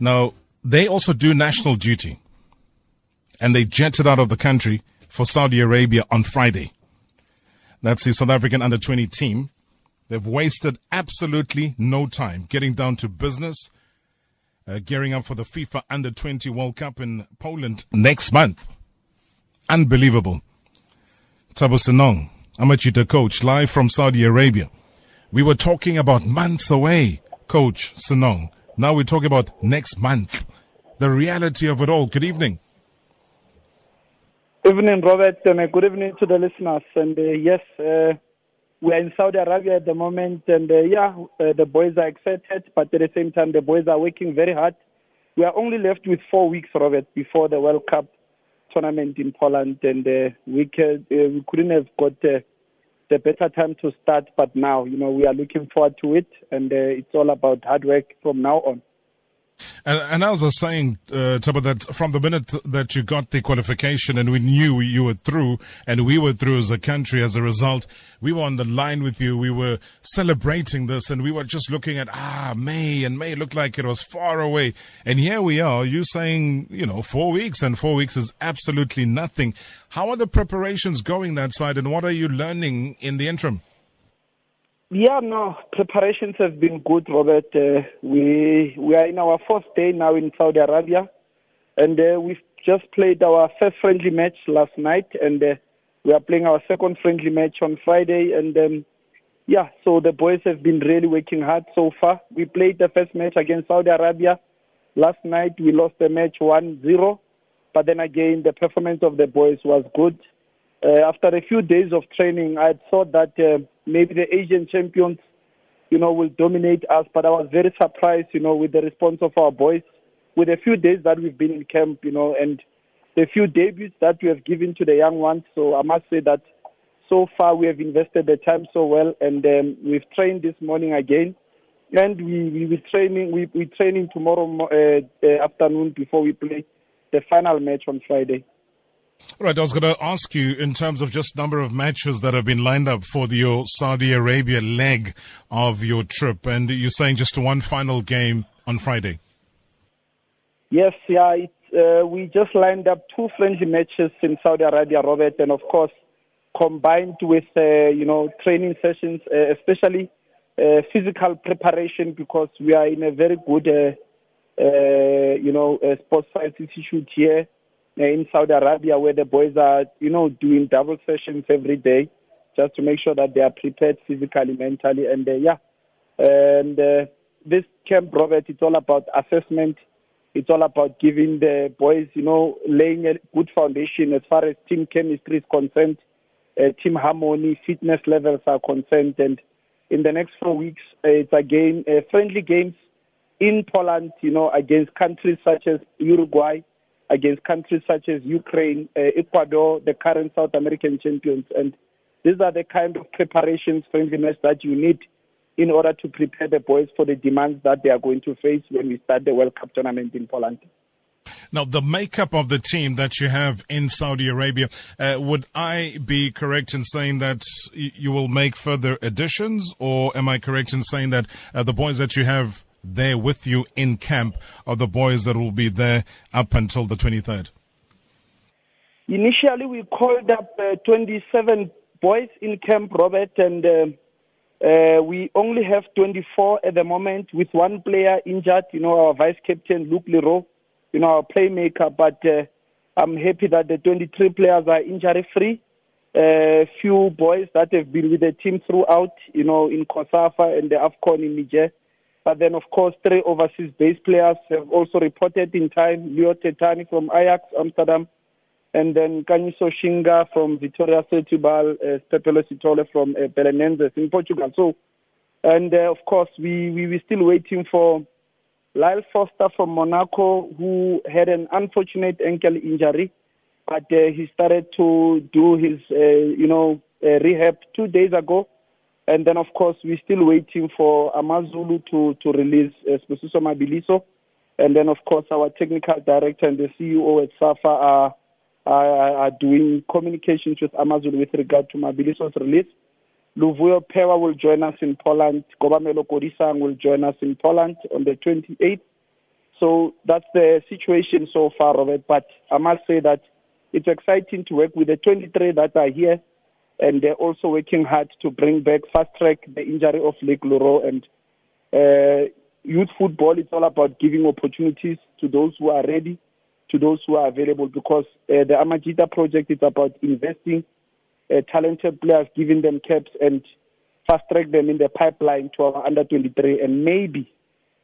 Now, they also do national duty. And they jetted out of the country for Saudi Arabia on Friday. That's the South African under 20 team. They've wasted absolutely no time getting down to business, uh, gearing up for the FIFA under 20 World Cup in Poland next month. Unbelievable. Thabo Senong, Amajita coach, live from Saudi Arabia. We were talking about months away, coach Senong. Now we're talking about next month. The reality of it all. Good evening. Evening, Robert, and good evening to the listeners. And uh, yes, uh, we are in Saudi Arabia at the moment, and uh, yeah, uh, the boys are excited, but at the same time, the boys are working very hard. We are only left with four weeks, Robert, before the World Cup tournament in Poland, and uh, we, could, we couldn't have got the better time to start, but now, you know, we are looking forward to it, and uh, it's all about hard work from now on. And, and as I was saying, uh, Thabo, that from the minute that you got the qualification and we knew you were through and we were through as a country as a result, we were on the line with you. We were celebrating this and we were just looking at, ah, May and May looked like it was far away. And here we are, you saying, you know, four weeks and four weeks is absolutely nothing. How are the preparations going that side and what are you learning in the interim? Yeah, no, preparations have been good, Robert. Uh, we we are in our fourth day now in Saudi Arabia, and uh, we've just played our first friendly match last night, and uh, we are playing our second friendly match on Friday. And um, yeah, so the boys have been really working hard so far. We played the first match against Saudi Arabia last night. We lost the match 1-0, but then again, the performance of the boys was good. Uh, after a few days of training, I thought that uh, maybe the Asian champions, you know, will dominate us. But I was very surprised, you know, with the response of our boys, with a few days that we've been in camp, you know, and the few debuts that we have given to the young ones. So I must say that so far we have invested the time so well, and um, we've trained this morning again. And we we we training we we training tomorrow uh, uh, afternoon before we play the final match on Friday. Right, I was going to ask you in terms of just number of matches that have been lined up for the, your Saudi Arabia leg of your trip, and you're saying just one final game on Friday. Yes, yeah, uh, we just lined up two friendly matches in Saudi Arabia, Robert, and of course combined with uh, you know training sessions, uh, especially uh, physical preparation, because we are in a very good uh, uh, you know sports science institute here in Saudi Arabia where the boys are, you know, doing double sessions every day just to make sure that they are prepared physically, mentally, and uh, yeah. And uh, this camp, Robert, it's all about assessment. It's all about giving the boys, you know, laying a good foundation as far as team chemistry is concerned, uh, team harmony, fitness levels are concerned. And in the next four weeks, uh, it's again uh, friendly games in Poland, you know, against countries such as Uruguay, against countries such as Ukraine, uh, Ecuador, the current South American champions. And these are the kind of preparations, friendliness that you need in order to prepare the boys for the demands that they are going to face when we start the World Cup tournament in Poland. Now, the makeup of the team that you have in Saudi Arabia, uh, would I be correct in saying that you will make further additions, or am I correct in saying that uh, the boys that you have there with you in camp are the boys that will be there up until the 23rd? Initially, we called up uh, 27 boys in camp, Robert, and uh, uh, we only have 24 at the moment with one player injured, you know, our vice captain, Luke Leroux, you know, our playmaker. But uh, I'm happy that the 23 players are injury free. A few boys that have been with the team throughout, you know, in COSAFA and the AFCON in Niger but then, of course, three overseas based players have also reported in time. Leo Thethani from Ajax Amsterdam, and then Kanyiso Shinga from Vitória Setúbal, uh, Pepelo Sitole from uh, Belenenses in Portugal. So, and uh, of course, we, we were still waiting for Lyle Foster from Monaco, who had an unfortunate ankle injury, but uh, he started to do his, uh, you know, uh, rehab two days ago. And then, of course, we're still waiting for Amazulu to, to release uh, Sibusiso Mabiliso. And then, of course, our technical director and the CEO at SAFA are, are, are doing communications with Amazulu with regard to Mabiliso's release. Luvuyo Phewa will join us in Poland. Kobamelo Kodisang will join us in Poland on the 28th. So that's the situation so far, Robert. But I must say that it's exciting to work with the 23 that are here, and they're also working hard to bring back fast track the injury of Luke Leroux and uh, youth football. It's all about giving opportunities to those who are ready, to those who are available. Because uh, the Amajita project is about investing uh, talented players, giving them caps, and fast track them in the pipeline to our under 23, and maybe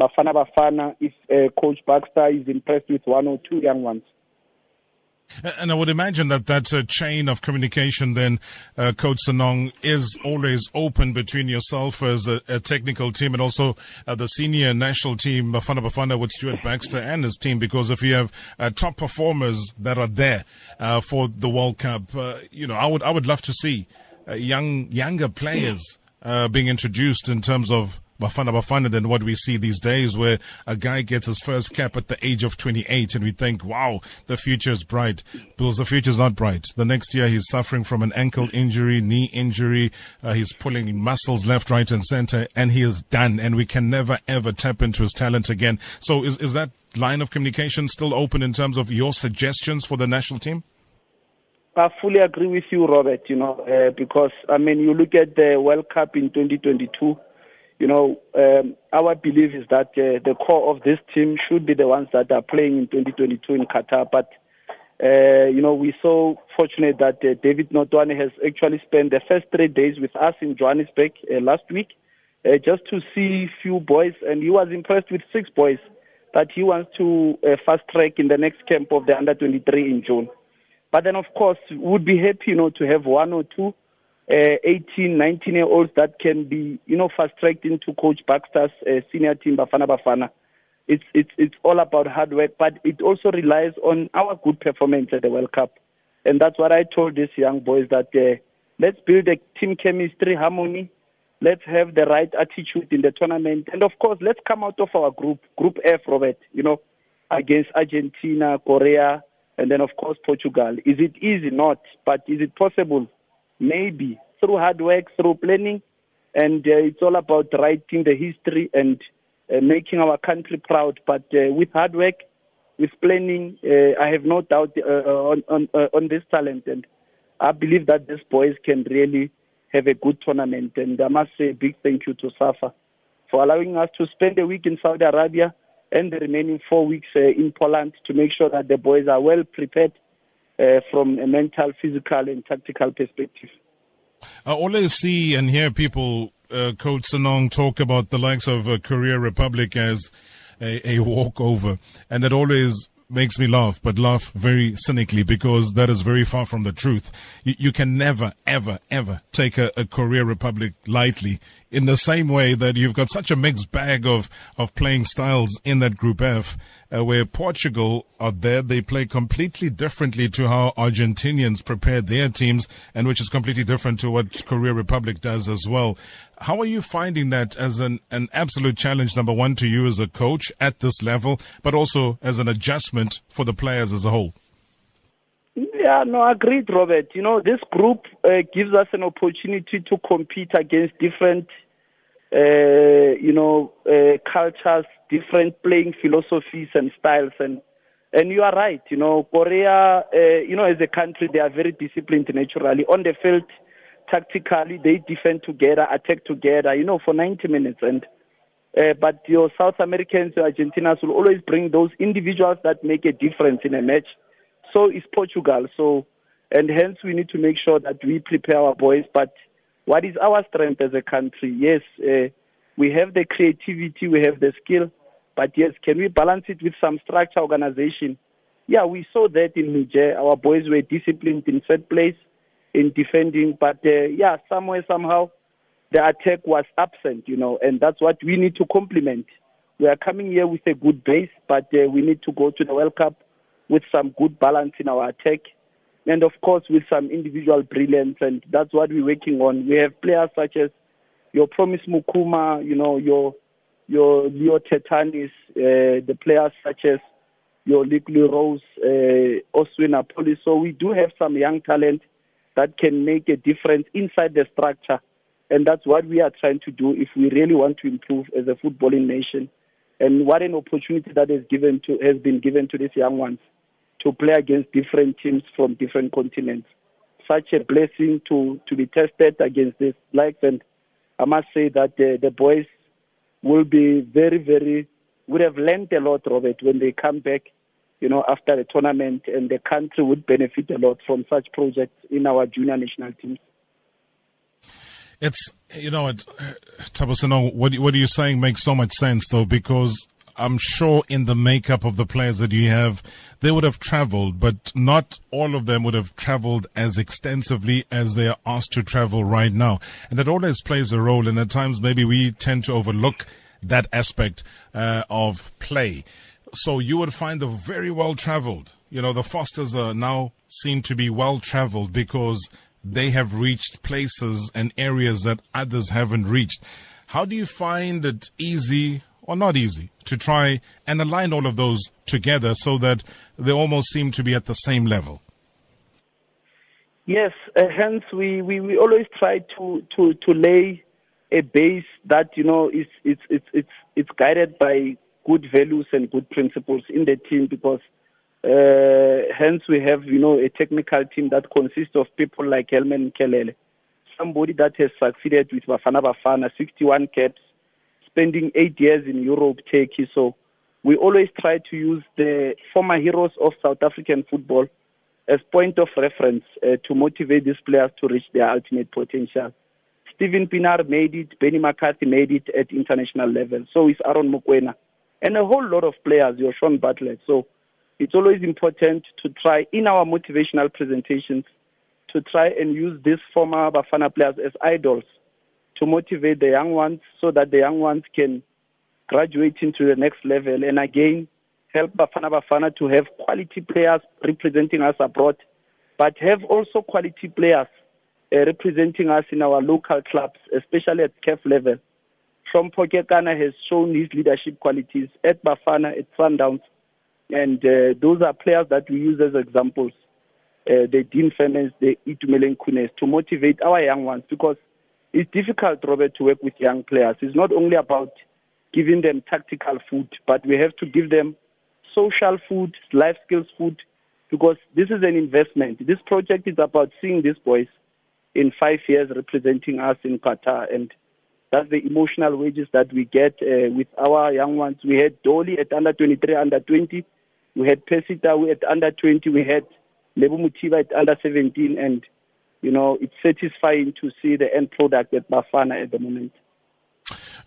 Bafana Bafana if uh, Coach Baxter is impressed with one or two young ones. And I would imagine that that uh, chain of communication, then, uh, Coach Senong, is always open between yourself as a, a technical team and also uh, the senior national team, Bafana Bafana, with Stuart Baxter and his team. Because if you have uh, top performers that are there uh, for the World Cup, uh, you know, I would I would love to see young younger players being introduced in terms of Bafana Bafana than what we see these days, where a guy gets his first cap at the age of 28 and we think, wow, the future is bright. Because the future is not bright. The next year he's suffering from an ankle injury, knee injury. Uh, he's pulling muscles left, right, and center, and he is done. And we can never, ever tap into his talent again. So is, is that line of communication still open in terms of your suggestions for the national team? I fully agree with you, Robert, you know, uh, because, I mean, you look at the World Cup in 2022 you know, um, our belief is that uh, the core of this team should be the ones that are playing in 2022 in Qatar. But, uh, you know, we're so fortunate that uh, David Notoane has actually spent the first three days with us in Johannesburg uh, last week uh, just to see few boys. And he was impressed with six boys that he wants to uh, fast track in the next camp of the under 23 in June. But then, of course, would be happy, you know, to have one or two uh, 18, 19 year olds that can be, you know, fast tracked into Coach Baxter's uh, senior team, Bafana Bafana. It's, it's, it's all about hard work, but it also relies on our good performance at the World Cup. And that's what I told these young boys that uh, let's build a team chemistry, harmony. Let's have the right attitude in the tournament. And of course, let's come out of our group, Group F, Robert, you know, against Argentina, Korea, and then, of course, Portugal. Is it easy? Not. But is it possible? Maybe through hard work, through planning, and uh, it's all about writing the history and uh, making our country proud. But uh, with hard work, with planning, uh, I have no doubt uh, on on, uh, on this talent, and I believe that these boys can really have a good tournament. And I must say a big thank you to SAFA for allowing us to spend a week in Saudi Arabia and the remaining four weeks in Poland to make sure that the boys are well prepared uh, from a mental, physical, and tactical perspective. I always see and hear people, uh, Coach Senong, talk about the likes of uh, Korea Republic as a, a walkover, and it always makes me laugh, but laugh very cynically because that is very far from the truth. You, you can never, ever, ever take a, a Korea Republic lightly in the same way that you've got such a mixed bag of, of playing styles in that Group F, uh, where Portugal are there. They play completely differently to how Argentinians prepare their teams, and which is completely different to what Korea Republic does as well. How are you finding that as an, an absolute challenge, number one, to you as a coach at this level, but also as an adjustment for the players as a whole? Yeah, no, agreed, Robert. You know, this group uh, gives us an opportunity to compete against different, uh, you know, uh, cultures, different playing philosophies and styles, and and you are right. You know, Korea, uh, you know, as a country, they are very disciplined naturally on the field. Tactically, they defend together, attack together. You know, for 90 minutes, and uh, but your South Americans, Argentinas will always bring those individuals that make a difference in a match so is Portugal. So, and hence we need to make sure that we prepare our boys. But what is our strength as a country? Yes, uh, we have the creativity, we have the skill, but yes, can we balance it with some structure organization? Yeah, we saw that in Niger. Our boys were disciplined in third place in defending, but uh, yeah, somewhere, somehow, the attack was absent, you know, and that's what we need to complement. We are coming here with a good base, but uh, we need to go to the World Cup with some good balance in our attack, and of course with some individual brilliance, and that's what we're working on. We have players such as your Promise Mkhuma, you know, your your Leo Thethanis, uh, the players such as your Liglu Rose, uh, Oswin Apoli. So we do have some young talent that can make a difference inside the structure. And that's what we are trying to do if we really want to improve as a footballing nation. And what an opportunity that is given to has been given to these young ones to play against different teams from different continents. Such a blessing to to be tested against this likes, and I must say that the, the boys will be very very would have learned a lot, Robert, when they come back. You know, after the tournament, and the country would benefit a lot from such projects in our junior national teams. It's you know, it, Thabo Senong, what what are you saying makes so much sense though because I'm sure in the makeup of the players that you have, they would have traveled, but not all of them would have traveled as extensively as they are asked to travel right now. And that always plays a role. And at times, maybe we tend to overlook that aspect uh, of play. So you would find them very well traveled. You know, the Fosters are now seem to be well traveled because they have reached places and areas that others haven't reached. How do you find it easy or not easy to try and align all of those together so that they almost seem to be at the same level? Yes, uh, hence we, we, we always try to, to, to lay a base that you know is it's it's it's it's guided by good values and good principles in the team because uh, hence we have you know a technical team that consists of people like Helman Mkhalele, somebody that has succeeded with Bafana Bafana, 61 caps, spending eight years in Europe, Turkey. So we always try to use the former heroes of South African football as point of reference uh, to motivate these players to reach their ultimate potential. Steven Pienaar made it, Benny McCarthy made it at international level. So is Aaron Mokoena. And a whole lot of players, your Shaun Bartlett. So it's always important to try in our motivational presentations to try and use these former Bafana players as idols to motivate the young ones so that the young ones can graduate into the next level and again help Bafana Bafana to have quality players representing us abroad, but have also quality players uh, representing us in our local clubs, especially at CAF level. Hlompho Kekana has shown his leadership qualities at Bafana, at Sundowns, and uh, those are players that we use as examples. Uh, the Dean Furmans, the Itumeleng Khunes, to motivate our young ones because it's difficult, Robert, to work with young players. It's not only about giving them tactical food, but we have to give them social food, life skills food, because this is an investment. This project is about seeing these boys in five years representing us in Qatar. And that's the emotional wages that we get uh, with our young ones. We had Dolly at under 23, under 20. We had Pesita at under 20. We had Lebo Mothiba at under 17. And, you know, it's satisfying to see the end product at Bafana at the moment.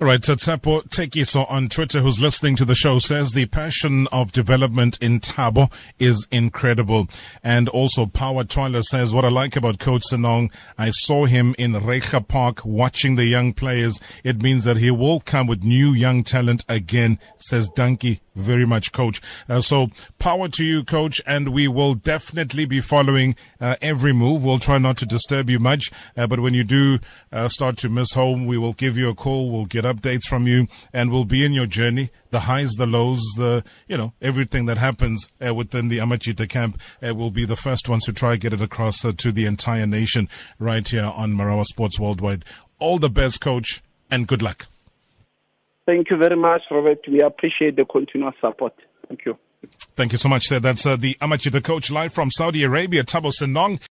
All right, Tsapo Tekiso on Twitter, who's listening to the show, says the passion of development in Thabo is incredible. And also, Power Toiler says, what I like about Coach Senong, I saw him in Reicha Park watching the young players. It means that he will come with new young talent again, says Donkey very much, Coach. Uh, so power to you, Coach, and we will definitely be following uh, every move. We'll try not to disturb you much, uh, but when you do uh, start to miss home, we will give you a call. We'll get updates from you, and we'll be in your journey, the highs, the lows, the you know everything that happens uh, within the Amajita camp. Uh, we'll be the first ones to try get it across to the entire nation right here on Marawa Sports Worldwide. All the best, Coach, and good luck. Thank you very much, Robert. We appreciate the continuous support. Thank you. Thank you so much, sir. That's uh, the Amajita coach live from Saudi Arabia, Thabo Senong.